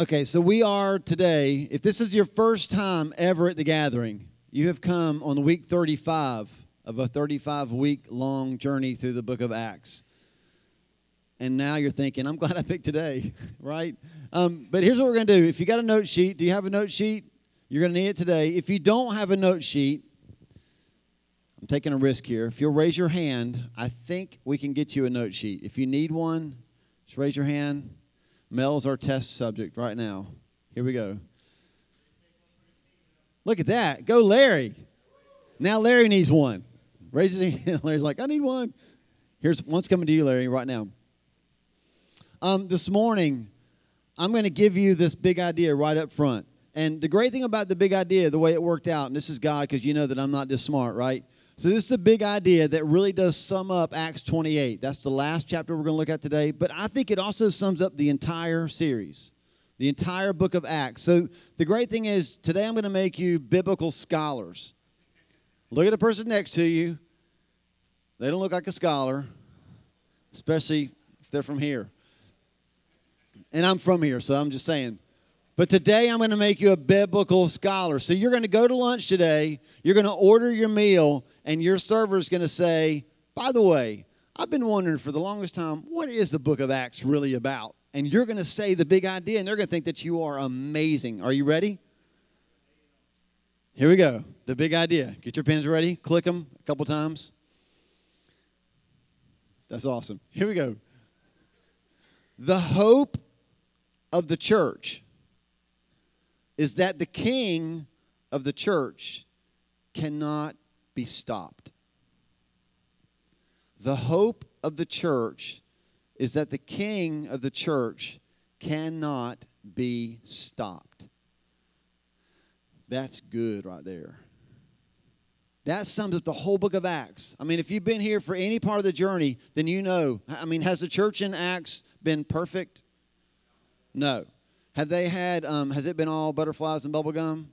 Okay, so we are today, if this is your first time ever at the gathering, you have come on week 35 of a 35 week long journey through the book of Acts. And now you're thinking, I'm glad I picked today, right? Um, but here's what we're going to do. If you got a note sheet, do you have a note sheet? You're going to need it today. If you don't have a note sheet, I'm taking a risk here. If you'll raise your hand, I think we can get you a note sheet. If you need one, just raise your hand. Mel's our test subject right now. Here we go. Look at that. Go, Larry. Now Larry needs one. Raises his hand. Larry's like, I need one. Here's one's coming to you, Larry, right now. Um, this morning, I'm going to give you this big idea right up front. And the great thing about the big idea, the way it worked out, and this is God because you know that I'm not this smart, right? So this is a big idea that really does sum up Acts 28. That's the last chapter we're going to look at today, but I think it also sums up the entire series, the entire book of Acts. So the great thing is today I'm going to make you biblical scholars. Look at the person next to you. They don't look like a scholar, especially if they're from here. And I'm from here, so I'm just saying. But today I'm going to make you a biblical scholar. So you're going to go to lunch today, you're going to order your meal, and your server is going to say, By the way, I've been wondering for the longest time, what is the book of Acts really about? And you're going to say the big idea, and they're going to think that you are amazing. Are you ready? Here we go. The big idea. Get your pens ready, click them a couple times. That's awesome. Here we go. The hope of the church is that the king of the church cannot be stopped. The hope of the church is that the king of the church cannot be stopped. That's good right there. That sums up the whole book of Acts. I mean, if you've been here for any part of the journey, then you know. I mean, has the church in Acts been perfect? No. Have they had, um, has it been all butterflies and bubblegum?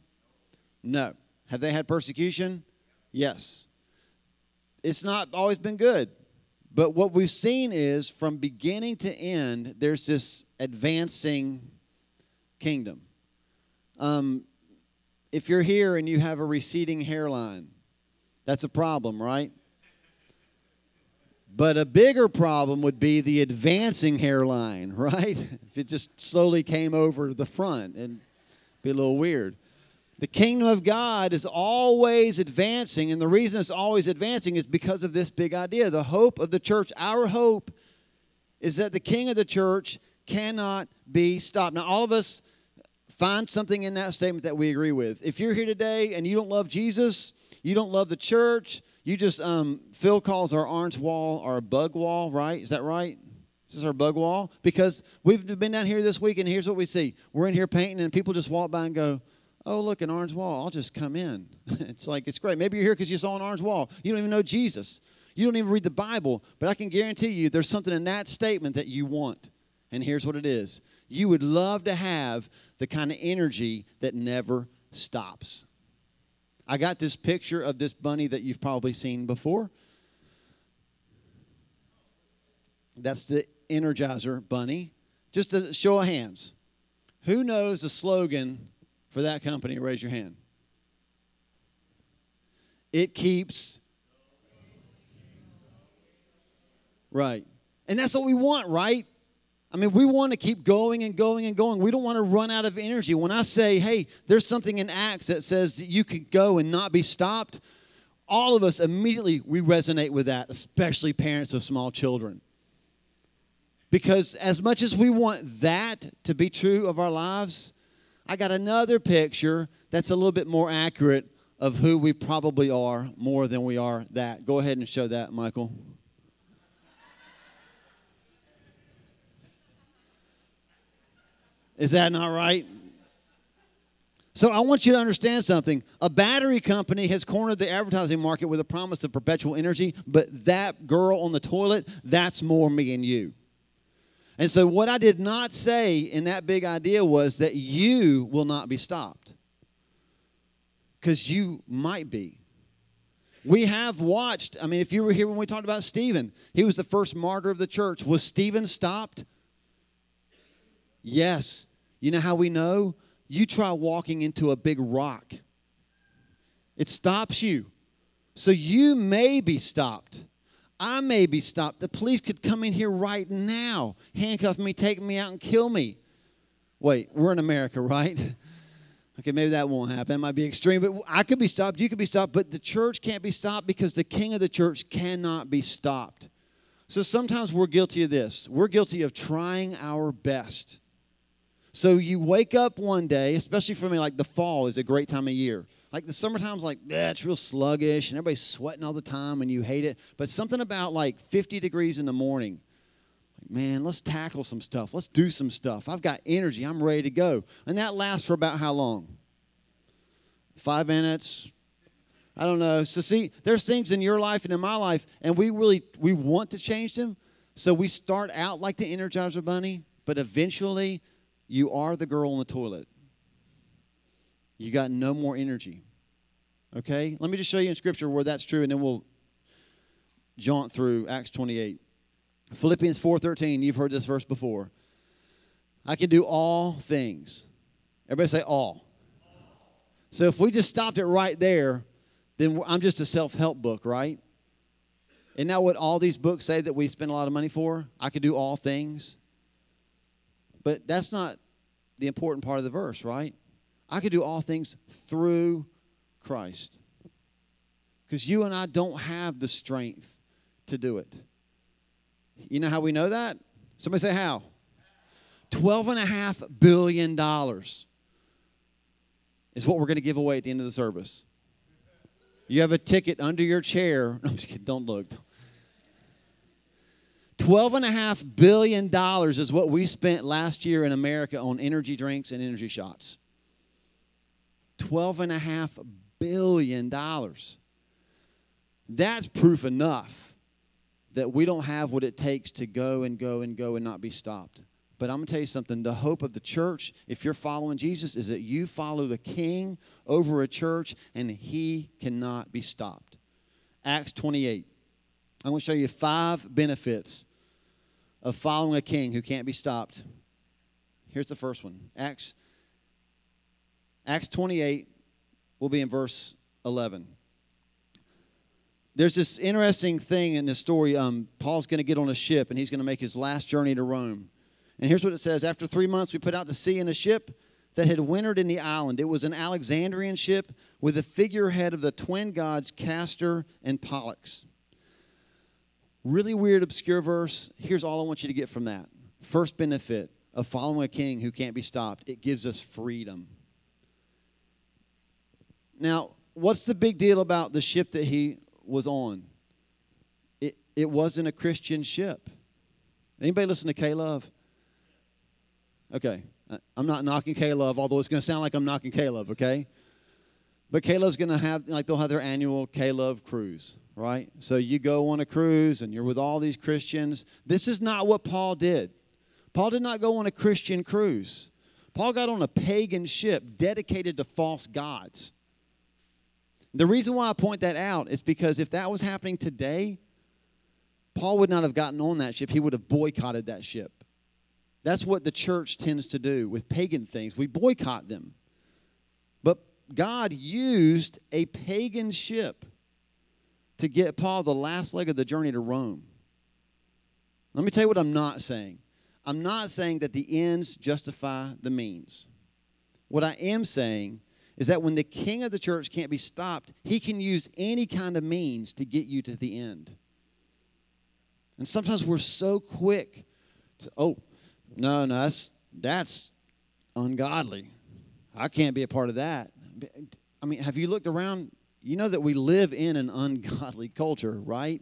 No. Have they had persecution? Yes. It's not always been good. But what we've seen is from beginning to end, there's this advancing kingdom. Um, if you're here and you have a receding hairline, that's a problem, right? But a bigger problem would be the advancing hairline, right? if it just slowly came over the front and be a little weird. The kingdom of God is always advancing, and the reason it's always advancing is because of this big idea. The hope of the church, our hope is that the king of the church cannot be stopped. Now, all of us find something in that statement that we agree with. If you're here today and you don't love Jesus, you don't love the church, you just, um, Phil calls our orange wall our bug wall, right? Is that right? This is our bug wall? Because we've been down here this week and here's what we see. We're in here painting and people just walk by and go, oh, look, an orange wall. I'll just come in. it's like, it's great. Maybe you're here because you saw an orange wall. You don't even know Jesus. You don't even read the Bible. But I can guarantee you there's something in that statement that you want. And here's what it is you would love to have the kind of energy that never stops. I got this picture of this bunny that you've probably seen before. That's the Energizer bunny. Just a show of hands. Who knows the slogan for that company? Raise your hand. It keeps. Right. And that's what we want, right? I mean, we want to keep going and going and going. We don't want to run out of energy. When I say, hey, there's something in Acts that says that you could go and not be stopped, all of us immediately we resonate with that, especially parents of small children. Because as much as we want that to be true of our lives, I got another picture that's a little bit more accurate of who we probably are more than we are that. Go ahead and show that, Michael. Is that not right? So I want you to understand something. A battery company has cornered the advertising market with a promise of perpetual energy, but that girl on the toilet, that's more me and you. And so what I did not say in that big idea was that you will not be stopped. Because you might be. We have watched, I mean, if you were here when we talked about Stephen, he was the first martyr of the church. Was Stephen stopped? Yes. You know how we know? You try walking into a big rock, it stops you. So you may be stopped. I may be stopped. The police could come in here right now, handcuff me, take me out, and kill me. Wait, we're in America, right? Okay, maybe that won't happen. It might be extreme, but I could be stopped. You could be stopped, but the church can't be stopped because the king of the church cannot be stopped. So sometimes we're guilty of this. We're guilty of trying our best. So you wake up one day, especially for me, like the fall is a great time of year. Like the summertime's like, yeah, it's real sluggish and everybody's sweating all the time and you hate it. But something about like 50 degrees in the morning, like, man, let's tackle some stuff. Let's do some stuff. I've got energy. I'm ready to go. And that lasts for about how long? Five minutes, I don't know. So see, there's things in your life and in my life, and we really we want to change them. So we start out like the Energizer Bunny, but eventually you are the girl in the toilet. You got no more energy. Okay? Let me just show you in Scripture where that's true, and then we'll jaunt through Acts 28. Philippians 4:13, you've heard this verse before. I can do all things. Everybody say all. So if we just stopped it right there, then I'm just a self-help book, right? Isn't that what all these books say that we spend a lot of money for? I can do all things. But that's not the important part of the verse, right? I can do all things through Christ. Because you and I don't have the strength to do it. You know how we know that? Somebody say how? $12.5 billion is what we're going to give away at the end of the service. You have a ticket under your chair. No, I'm just kidding. Don't look. $12.5 billion is what we spent last year in America on energy drinks and energy shots. $12.5 billion. That's proof enough that we don't have what it takes to go and go and go and not be stopped. But I'm going to tell you something the hope of the church, if you're following Jesus, is that you follow the king over a church and he cannot be stopped. Acts 28. I'm going to show you five benefits of following a king who can't be stopped. Here's the first one Acts, Acts 28 will be in verse 11. There's this interesting thing in this story. Um, Paul's going to get on a ship and he's going to make his last journey to Rome. And here's what it says After three months, we put out to sea in a ship that had wintered in the island. It was an Alexandrian ship with the figurehead of the twin gods Castor and Pollux. Really weird, obscure verse. Here's all I want you to get from that. First benefit of following a king who can't be stopped it gives us freedom. Now, what's the big deal about the ship that he was on? It, it wasn't a Christian ship. Anybody listen to K-Love? Okay. I'm not knocking K-Love, although it's going to sound like I'm knocking K-Love, okay? But K-Love's going to have, like, they'll have their annual K-Love cruise, right? So you go on a cruise and you're with all these Christians. This is not what Paul did. Paul did not go on a Christian cruise. Paul got on a pagan ship dedicated to false gods. The reason why I point that out is because if that was happening today, Paul would not have gotten on that ship. He would have boycotted that ship. That's what the church tends to do with pagan things. We boycott them. God used a pagan ship to get Paul the last leg of the journey to Rome. Let me tell you what I'm not saying. I'm not saying that the ends justify the means. What I am saying is that when the king of the church can't be stopped, he can use any kind of means to get you to the end. And sometimes we're so quick to, oh, no, no, that's that's ungodly. I can't be a part of that. I mean, have you looked around? You know that we live in an ungodly culture, right?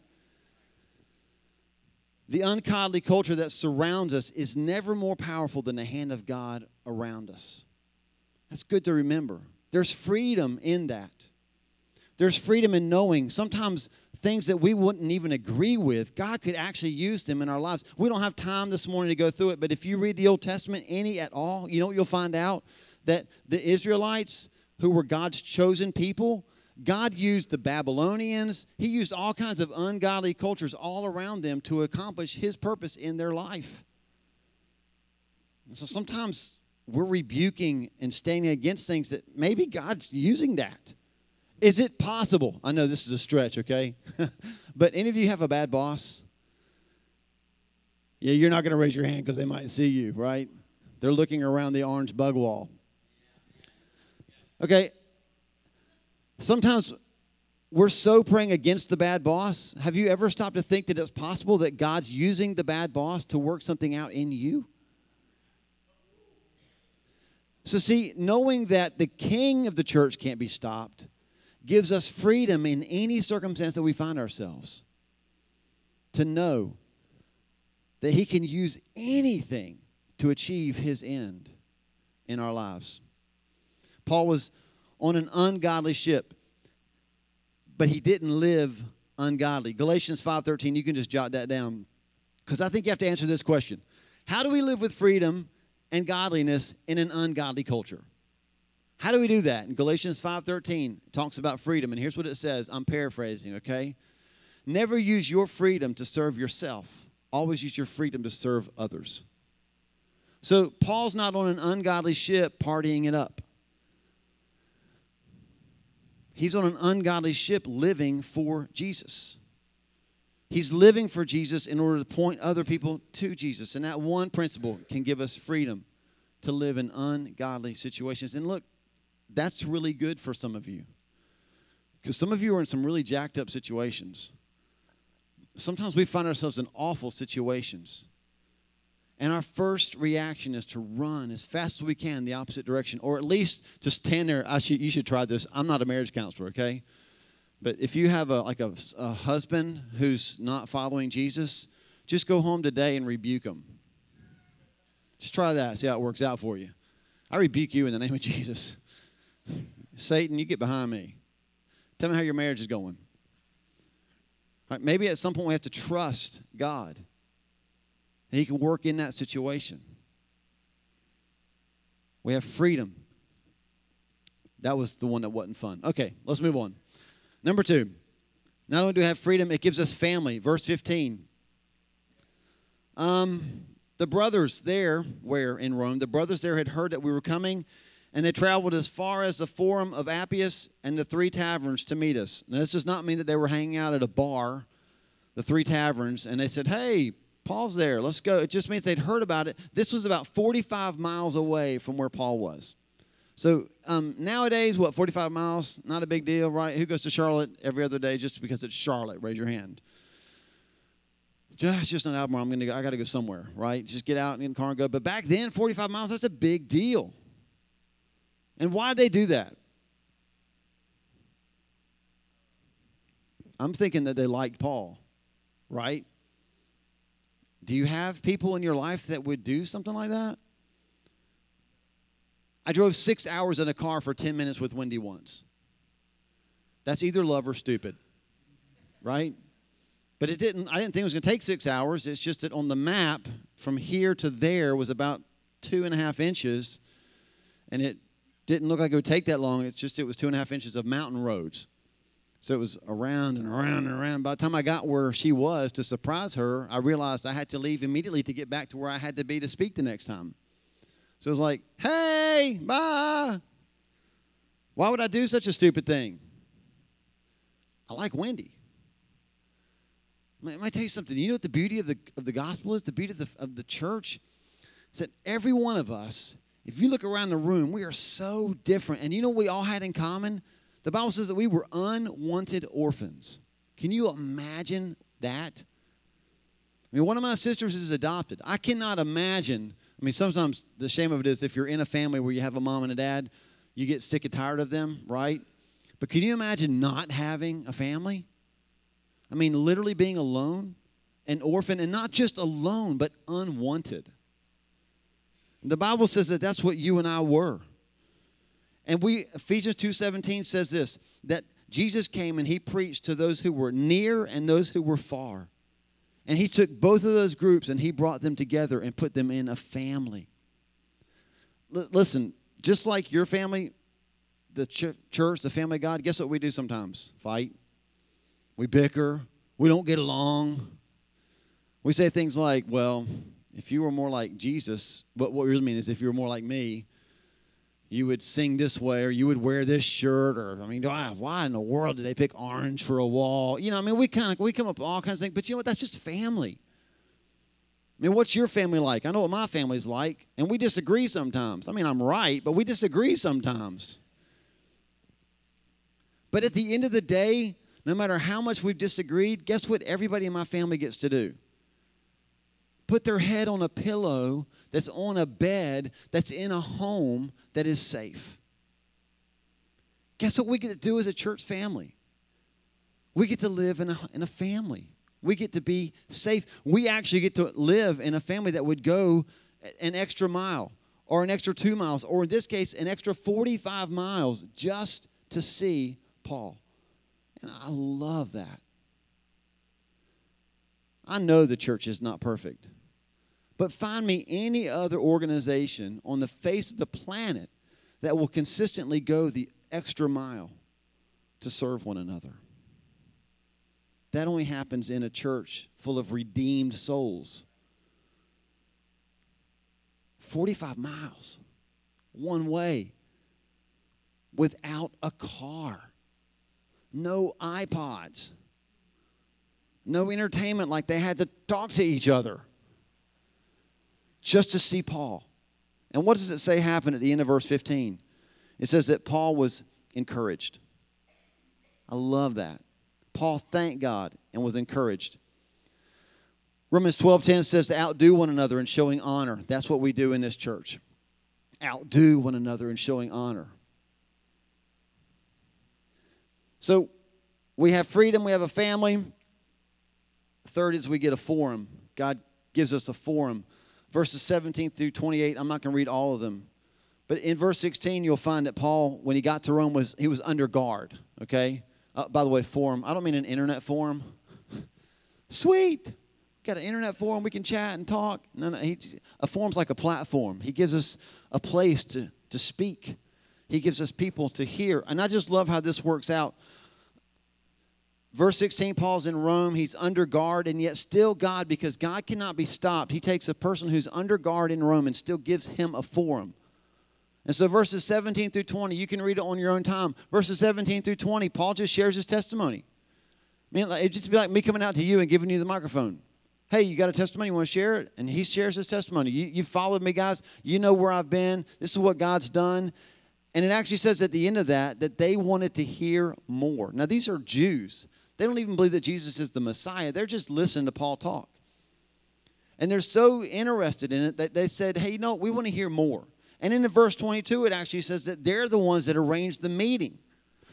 The ungodly culture that surrounds us is never more powerful than the hand of God around us. That's good to remember. There's freedom in that. There's freedom in knowing sometimes things that we wouldn't even agree with, God could actually use them in our lives. We don't have time this morning to go through it, but if you read the Old Testament any at all, you know you'll find out? That the Israelites, who were God's chosen people, God used the Babylonians, He used all kinds of ungodly cultures all around them to accomplish His purpose in their life. And so sometimes we're rebuking and standing against things that maybe God's using that. Is it possible? I know this is a stretch, okay? but any of you have a bad boss? Yeah, you're not going to raise your hand because they might see you, right? They're looking around the orange bug wall. Okay. Sometimes we're so praying against the bad boss. Have you ever stopped to think that it's possible that God's using the bad boss to work something out in you? So, see, knowing that the king of the church can't be stopped gives us freedom in any circumstance that we find ourselves to know that he can use anything to achieve his end in our lives. Paul was on an ungodly ship, but he didn't live ungodly. Galatians 5:13, you can just jot that down cuz I think you have to answer this question. How do we live with freedom and godliness in an ungodly culture? How do we do that? In Galatians 5:13 talks about freedom and here's what it says. I'm paraphrasing, okay? Never use your freedom to serve yourself always use your freedom to serve others. So Paul's not on an ungodly ship partying it up. He's on an ungodly ship living for Jesus. He's living for Jesus in order to point other people to Jesus. And that one principle can give us freedom to live in ungodly situations. And look, that's really good for some of you. Because some of you are in some really jacked up situations sometimes we find ourselves in awful situations. And our first reaction is to run as fast as we can the opposite direction, or at least to stand there. I should, you should try this. I'm not a marriage counselor, okay? But if you have a, like a, a husband who's not following Jesus, just go home today and rebuke him. Just try that. See how it works out for you. I rebuke you in the name of Jesus. Satan, you get behind me. Tell me how your marriage is going. Right, maybe at some point we have to trust God. And He can work in that situation. We have freedom. That was the one that wasn't fun. Okay, let's move on. Number two, not only do we have freedom, it gives us family. Verse 15. Um, the brothers there, where in Rome, the brothers there had heard that we were coming, and they traveled as far as the Forum of Appius and the three taverns to meet us. Now, this does not mean that they were hanging out at a bar, the three taverns, and they said, Hey, Paul's there, let's go. It just means they'd heard about it. This was about 45 miles away from where Paul was. So um, nowadays, what, 45 miles? Not a big deal, right? Who goes to Charlotte every other day just because it's Charlotte? Raise your hand. Just, just an album. I'm gonna go. I got to go somewhere, right? Just get out in the car and go. But back then, 45 miles, that's a big deal. And why did they do that? I'm thinking that they liked Paul, right? Do you have people in your life that would do something like that? I drove six hours in a car for 10 minutes with Wendy once. That's either love or stupid, right? But it didn't, I didn't think it was going to take six hours. It's just that on the map, from here to there was about two and a half inches, and it didn't look like it would take that long. It's just it was two and a half inches of mountain roads. So it was around and around and around. By the time I got where she was to surprise her, I realized I had to leave immediately to get back to where I had to be to speak the next time. So it was like, hey, bye. Why would I do such a stupid thing? I like Wendy. Let me tell you something. You know what the beauty of the, of the gospel is? The beauty of the, of the church? Is that every one of us if you look around the room, we are so different. And you know what we all had in common? The Bible says that we were unwanted orphans. Can you imagine that? I mean, one of my sisters is adopted. I cannot imagine. I mean, sometimes the shame of it is if you're in a family where you have a mom and a dad, you get sick and tired of them, right? But can you imagine not having a family? I mean, literally being alone, an orphan, and not just alone, but unwanted. The Bible says that that's what you and I were. And we Ephesians 2:17 says this that Jesus came and he preached to those who were near and those who were far. And he took both of those groups and he brought them together and put them in a family. L- listen, just like your family, the ch- church, the family of God, guess what we do sometimes? Fight. We bicker. We don't get along. We say things like, well, if you were more like Jesus, but what what really mean is if you were more like me, you would sing this way or you would wear this shirt or I mean, why in the world did they pick orange for a wall? You know, I mean, we kind of we come up with all kinds of things, but you know what? That's just family. I mean, what's your family like? I know what my family's like, and we disagree sometimes. I mean, I'm right, but we disagree sometimes. But at the end of the day, no matter how much we've disagreed, guess what everybody in my family gets to do? Put their head on a pillow that's on a bed that's in a home that is safe. Guess what we get to do as a church family? We get to live in a, in a family. We get to be safe. We actually get to live in a family that would go an extra mile or an extra two miles, or in this case, an extra 45 miles just to see Paul. And I love that. I know the church is not perfect, but find me any other organization on the face of the planet that will consistently go the extra mile to serve one another. That only happens in a church full of redeemed souls. 45 miles, one way, without a car no iPods, no entertainment like they had to talk to each other just to see Paul. And what does it say happened at the end of verse 15? It says that Paul was encouraged. I love that. Paul thanked God and was encouraged. Romans 12:10 says to outdo one another in showing honor. That's what we do in this church. Outdo one another in showing honor. So we have freedom, we have a family. Third is we get a forum. God gives us a forum. Verses 17 through 28, I'm not going to read all of them. But in verse 16, you'll find that Paul, when he got to Rome, was he was under guard. Okay. Uh, by the way, forum. I don't mean an internet forum. Sweet. Got an internet forum. We can chat and talk. No, no. He, a forum's like a platform. He gives us a place to to speak. He gives us people to hear. And I just love how this works out. Verse 16, Paul's in Rome. He's under guard, and yet still God, because God cannot be stopped, he takes a person who's under guard in Rome and still gives him a forum. And so, verses 17 through 20, you can read it on your own time. Verses 17 through 20, Paul just shares his testimony. I mean, it'd just be like me coming out to you and giving you the microphone. Hey, you got a testimony? You want to share it? And he shares his testimony. You, you followed me, guys. You know where I've been. This is what God's done. And it actually says at the end of that that they wanted to hear more. Now, these are Jews. They don't even believe that Jesus is the Messiah. They're just listening to Paul talk. And they're so interested in it that they said, hey, you know, we want to hear more. And in verse 22, it actually says that they're the ones that arranged the meeting.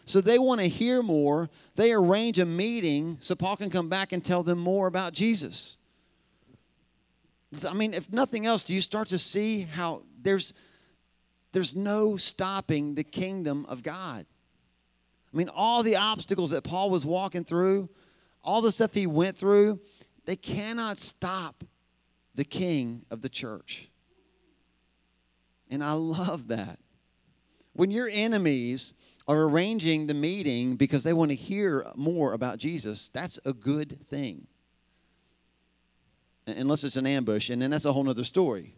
So they want to hear more. They arrange a meeting so Paul can come back and tell them more about Jesus. I mean, if nothing else, do you start to see how there's there's no stopping the kingdom of God. I mean, all the obstacles that Paul was walking through, all the stuff he went through, they cannot stop the king of the church. And I love that. When your enemies are arranging the meeting because they want to hear more about Jesus, that's a good thing. Unless it's an ambush, and then that's a whole other story.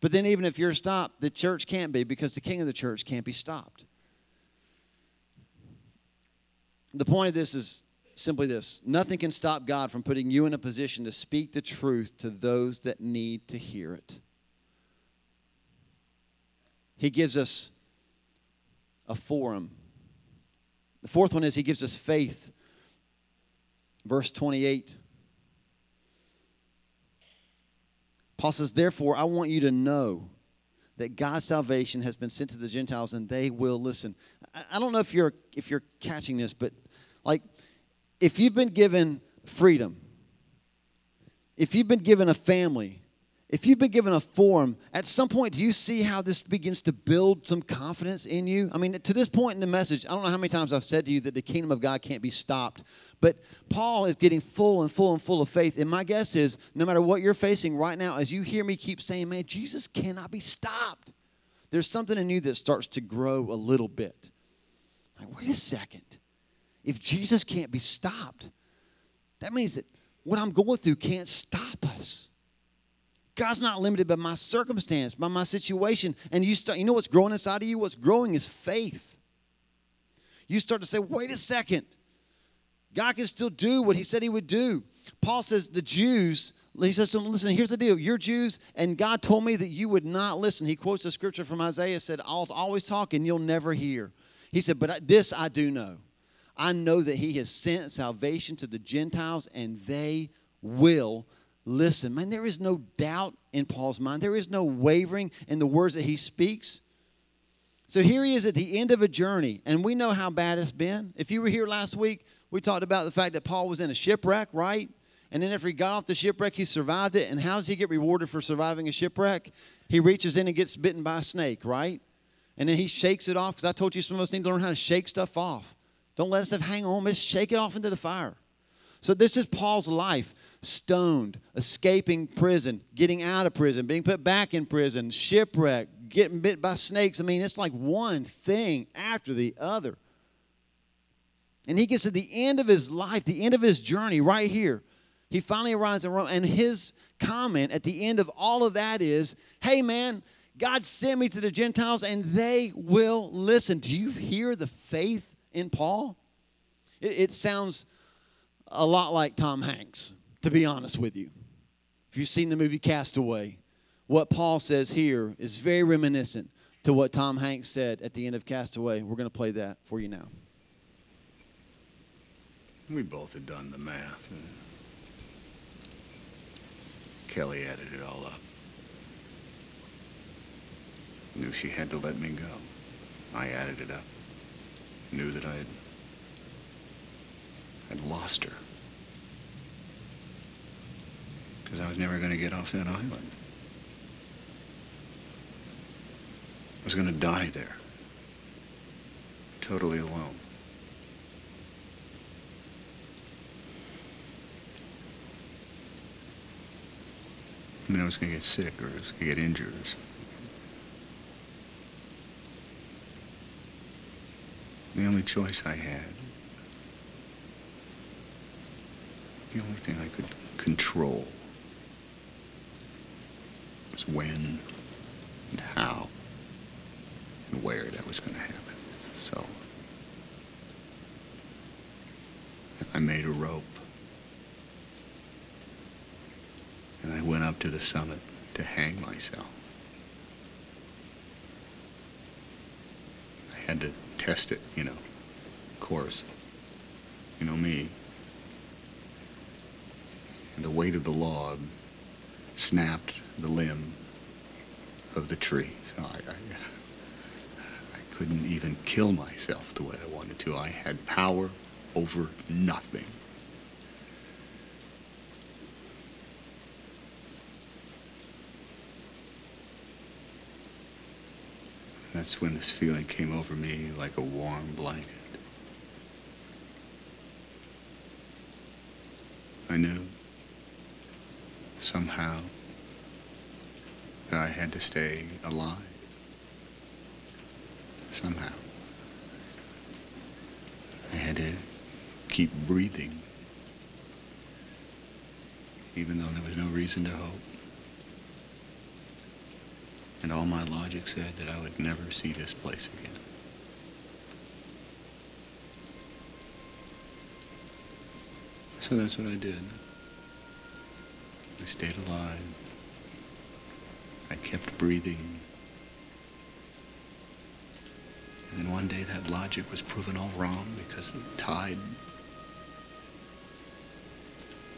But then, even if you're stopped, the church can't be because the king of the church can't be stopped. The point of this is simply this nothing can stop God from putting you in a position to speak the truth to those that need to hear it. He gives us a forum. The fourth one is He gives us faith. Verse 28. Paul says, Therefore, I want you to know that God's salvation has been sent to the Gentiles and they will listen. I don't know if you're if you're catching this, but like if you've been given freedom, if you've been given a family, if you've been given a forum, at some point, do you see how this begins to build some confidence in you? I mean, to this point in the message, I don't know how many times I've said to you that the kingdom of God can't be stopped. But Paul is getting full and full and full of faith. And my guess is, no matter what you're facing right now, as you hear me keep saying, man, Jesus cannot be stopped, there's something in you that starts to grow a little bit. Like, wait a second. If Jesus can't be stopped, that means that what I'm going through can't stop us. God's not limited by my circumstance, by my situation. And you start, you know what's growing inside of you? What's growing is faith. You start to say, wait a second. God can still do what he said he would do. Paul says the Jews, he says to them, listen, here's the deal. You're Jews, and God told me that you would not listen. He quotes the scripture from Isaiah, said, I'll always talk and you'll never hear. He said, but this I do know. I know that he has sent salvation to the Gentiles, and they will listen. Man, there is no doubt in Paul's mind. There is no wavering in the words that he speaks. So here he is at the end of a journey, and we know how bad it's been. If you were here last week, we talked about the fact that Paul was in a shipwreck, right? And then after he got off the shipwreck, he survived it. And how does he get rewarded for surviving a shipwreck? He reaches in and gets bitten by a snake, right? And then he shakes it off because I told you some of us need to learn how to shake stuff off. Don't let stuff hang on, just shake it off into the fire. So this is Paul's life stoned, escaping prison, getting out of prison, being put back in prison, shipwreck, getting bit by snakes. I mean, it's like one thing after the other. And he gets to the end of his life, the end of his journey right here. He finally arrives in Rome, and his comment at the end of all of that is, Hey, man, God sent me to the Gentiles, and they will listen. Do you hear the faith in Paul? It, it sounds a lot like Tom Hanks to be honest with you. If you've seen the movie Castaway, what Paul says here is very reminiscent to what Tom Hanks said at the end of Castaway. We're going to play that for you now. We both had done the math. Kelly added it all up. Knew she had to let me go. I added it up. Knew that I'd, I'd lost her because I was never going to get off that island. I was going to die there, totally alone. I mean, I was going to get sick or I was going to get injured or something. The only choice I had, the only thing I could control was when and how and where that was going to happen. So I made a rope and I went up to the summit to hang myself. I had to test it, you know, of course. You know me. Weight of the log snapped the limb of the tree. So I, I, I couldn't even kill myself the way I wanted to. I had power over nothing. That's when this feeling came over me like a warm blanket. I knew somehow I had to stay alive. Somehow. I had to keep breathing. Even though there was no reason to hope. And all my logic said that I would never see this place again. So that's what I did. I stayed alive. I kept breathing. And then one day that logic was proven all wrong because the tide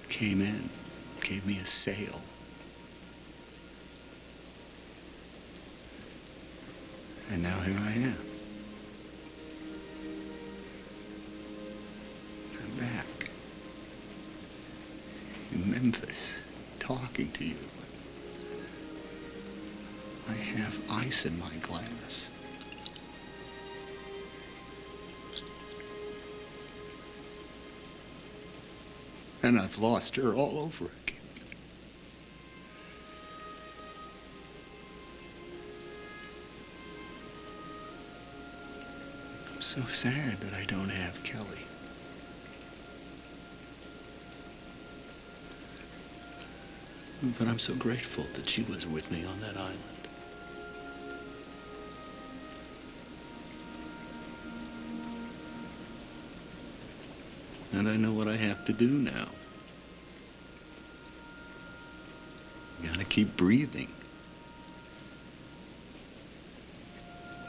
came in, gave me a sail. And now here I am. Ice in my glass. And I've lost her all over again. I'm so sad that I don't have Kelly. But I'm so grateful that she was with me on that island. And I know what I have to do now. Gotta keep breathing.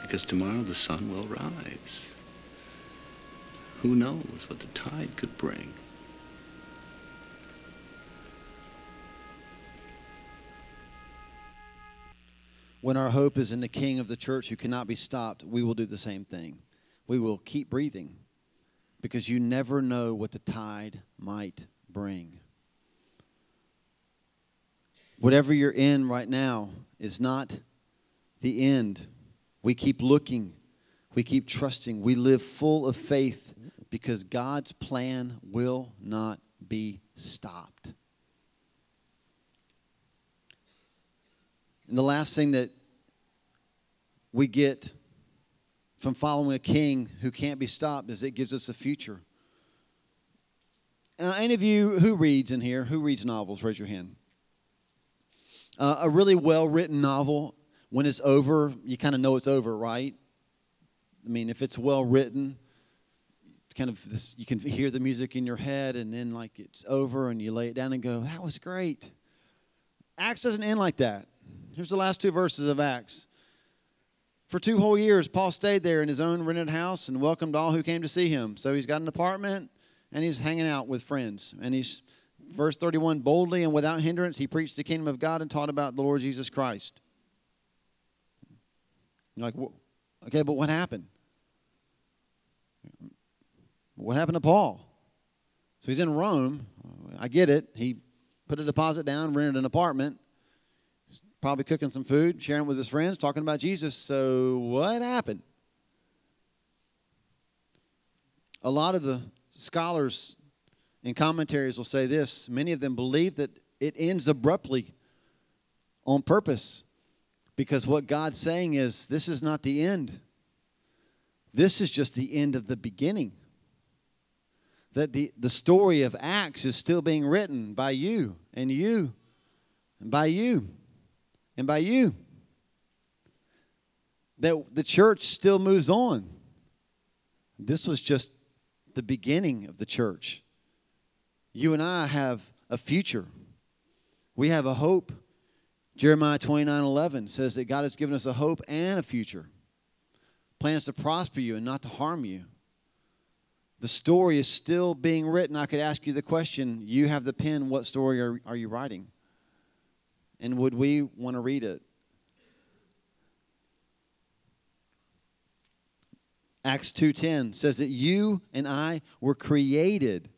Because tomorrow the sun will rise. Who knows what the tide could bring? When our hope is in the King of the church who cannot be stopped, we will do the same thing. We will keep breathing because you never know what the tide might bring. Whatever you're in right now is not the end. We keep looking, we keep trusting, we live full of faith because God's plan will not be stopped. And the last thing that we get from following a king who can't be stopped is it gives us a future. Uh, any of you who reads in here, who reads novels, raise your hand. Uh, a really well written novel, when it's over, you kind of know it's over, right? I mean, if it's well written, kind of this, you can hear the music in your head, and then like it's over, and you lay it down and go, "That was great." Acts doesn't end like that. Here's the last two verses of Acts. For two whole years, Paul stayed there in his own rented house and welcomed all who came to see him. So he's got an apartment and he's hanging out with friends. And he's, verse 31, boldly and without hindrance, he preached the kingdom of God and taught about the Lord Jesus Christ. You're like, okay, but what happened? What happened to Paul? So he's in Rome. I get it. He put a deposit down, rented an apartment probably cooking some food, sharing with his friends, talking about Jesus. So, what happened? A lot of the scholars and commentaries will say this. Many of them believe that it ends abruptly on purpose because what God's saying is this is not the end. This is just the end of the beginning. That the, the story of Acts is still being written by you and you and by you and by you. That the church still moves on. This was just the beginning of the church. You and I have a future. We have a hope. Jeremiah 29 11 says that God has given us a hope and a future. Plans to prosper you and not to harm you. The story is still being written. I could ask you the question you have the pen, what story are, are you writing? And would we want to read it? Acts 2:10 says that you and I were created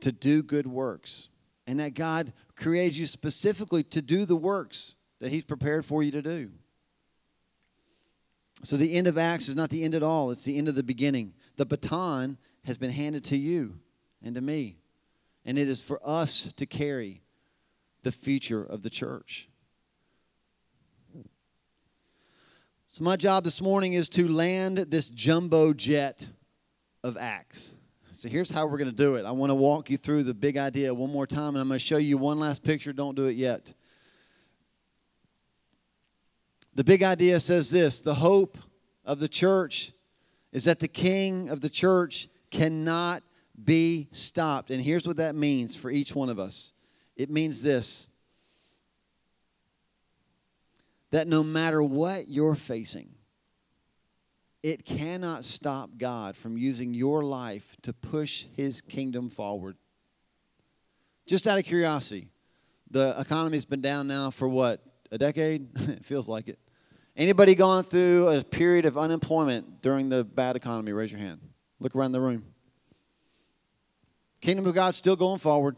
to do good works and that God created you specifically to do the works that he's prepared for you to do. So the end of Acts is not the end at all, it's the end of the beginning. The baton has been handed to you and to me, and it is for us to carry the future of the church. So, my job this morning is to land this jumbo jet of Acts. So, here's how we're going to do it. I want to walk you through the big idea one more time, and I'm going to show you one last picture. Don't do it yet. The big idea says this the hope of the church is that the king of the church cannot be stopped. And here's what that means for each one of us it means this that no matter what you're facing, it cannot stop God from using your life to push his kingdom forward. Just out of curiosity, the economy's been down now for what, a decade? it feels like it. Anybody gone through a period of unemployment during the bad economy? Raise your hand. Look around the room. Kingdom of God's still going forward.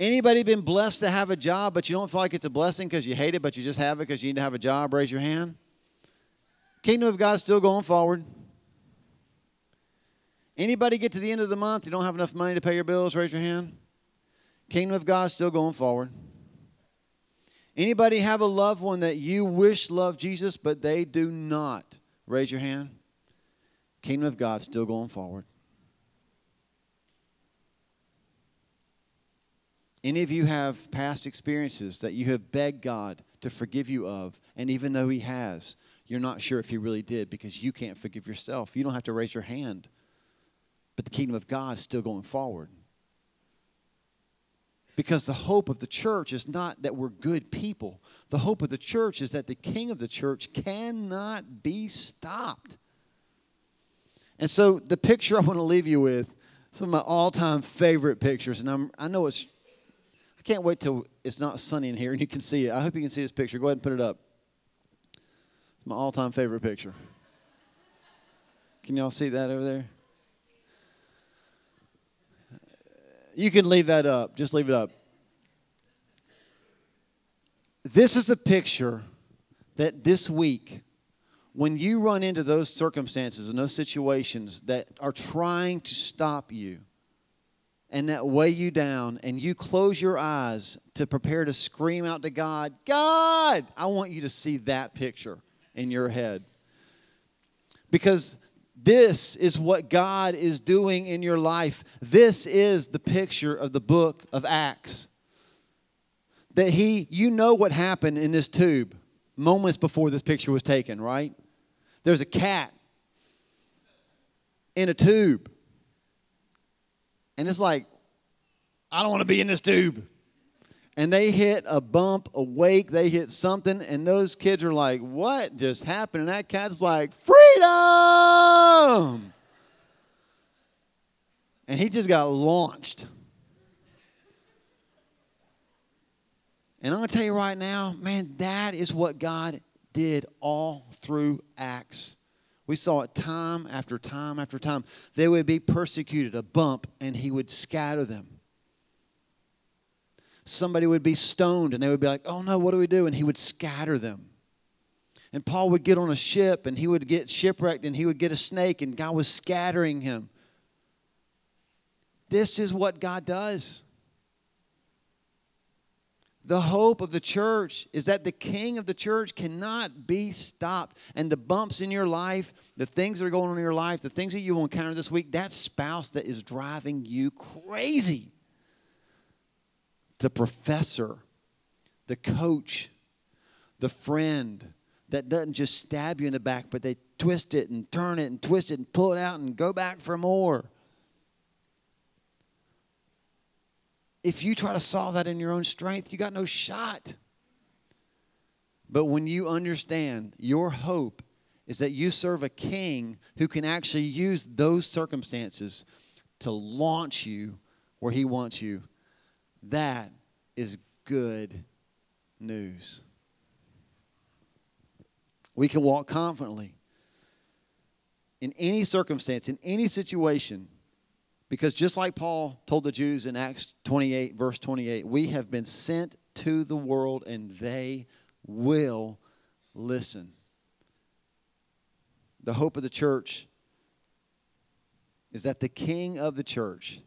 Anybody been blessed to have a job, but you don't feel like it's a blessing because you hate it, but you just have it because you need to have a job? Raise your hand. Kingdom of God's still going forward. Anybody get to the end of the month, you don't have enough money to pay your bills? Raise your hand. Kingdom of God's still going forward. Anybody have a loved one that you wish loved Jesus, but they do not? Raise your hand. Kingdom of God still going forward. Any of you have past experiences that you have begged God to forgive you of, and even though He has, you're not sure if He really did because you can't forgive yourself. You don't have to raise your hand, but the kingdom of God is still going forward. Because the hope of the church is not that we're good people. The hope of the church is that the king of the church cannot be stopped. And so the picture I want to leave you with, some of my all-time favorite pictures, and I'm, I know it's, can't wait till it's not sunny in here and you can see it. I hope you can see this picture. Go ahead and put it up. It's my all-time favorite picture. Can y'all see that over there? You can leave that up. Just leave it up. This is a picture that this week, when you run into those circumstances and those situations that are trying to stop you and that weigh you down, and you close your eyes to prepare to scream out to God, God, I want you to see that picture in your head. Because this is what God is doing in your life. This is the picture of the book of Acts. That he, you know what happened in this tube moments before this picture was taken, right? There's a cat in a tube. And it's like, I don't want to be in this tube. And they hit a bump, a wake, they hit something, and those kids are like, What just happened? And that cat's like, Freedom! And he just got launched. And I'm going to tell you right now, man, that is what God did all through Acts. We saw it time after time after time. They would be persecuted, a bump, and he would scatter them. Somebody would be stoned, and they would be like, oh no, what do we do? And he would scatter them. And Paul would get on a ship, and he would get shipwrecked, and he would get a snake, and God was scattering him. This is what God does. The hope of the church is that the king of the church cannot be stopped. And the bumps in your life, the things that are going on in your life, the things that you will encounter this week, that spouse that is driving you crazy. The professor, the coach, the friend that doesn't just stab you in the back, but they twist it and turn it and twist it and pull it out and go back for more. If you try to solve that in your own strength, you got no shot. But when you understand your hope is that you serve a king who can actually use those circumstances to launch you where he wants you, that is good news. We can walk confidently in any circumstance, in any situation because just like Paul told the Jews in Acts 28, verse 28, we have been sent to the world and they will listen. The hope of the church is that the king of the church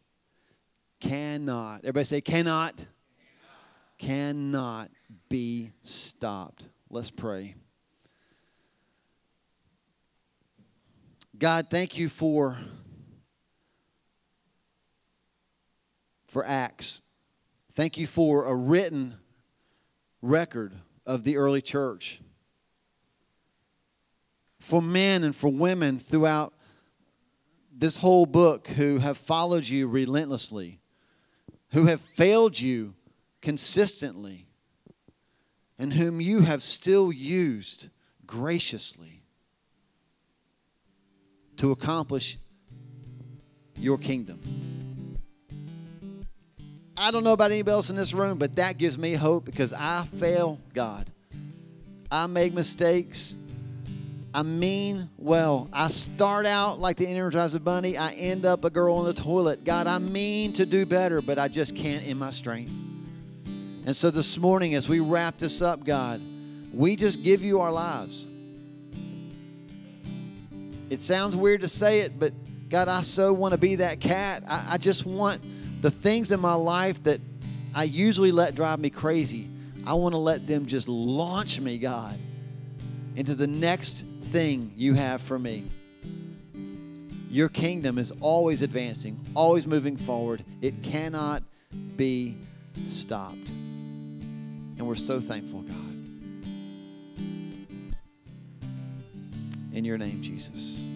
cannot, everybody say, cannot, cannot, cannot be stopped. Let's pray. God, thank you for for Acts. Thank you for a written record of the early church. For men and for women throughout this whole book who have followed you relentlessly, who have failed you consistently, and whom you have still used graciously to accomplish your kingdom. I don't know about anybody else in this room, but that gives me hope because I fail God. I make mistakes. I mean well. I start out like the Energizer Bunny. I end up a girl on the toilet. God, I mean to do better, but I just can't in my strength. And so this morning, as we wrap this up, God, we just give you our lives. It sounds weird to say it, but God, I so want to be that cat. I, I just want the things in my life that I usually let drive me crazy, I want to let them just launch me, God, into the next thing you have for me. Your kingdom is always advancing, always moving forward. It cannot be stopped. And we're so thankful, God. In your name, Jesus.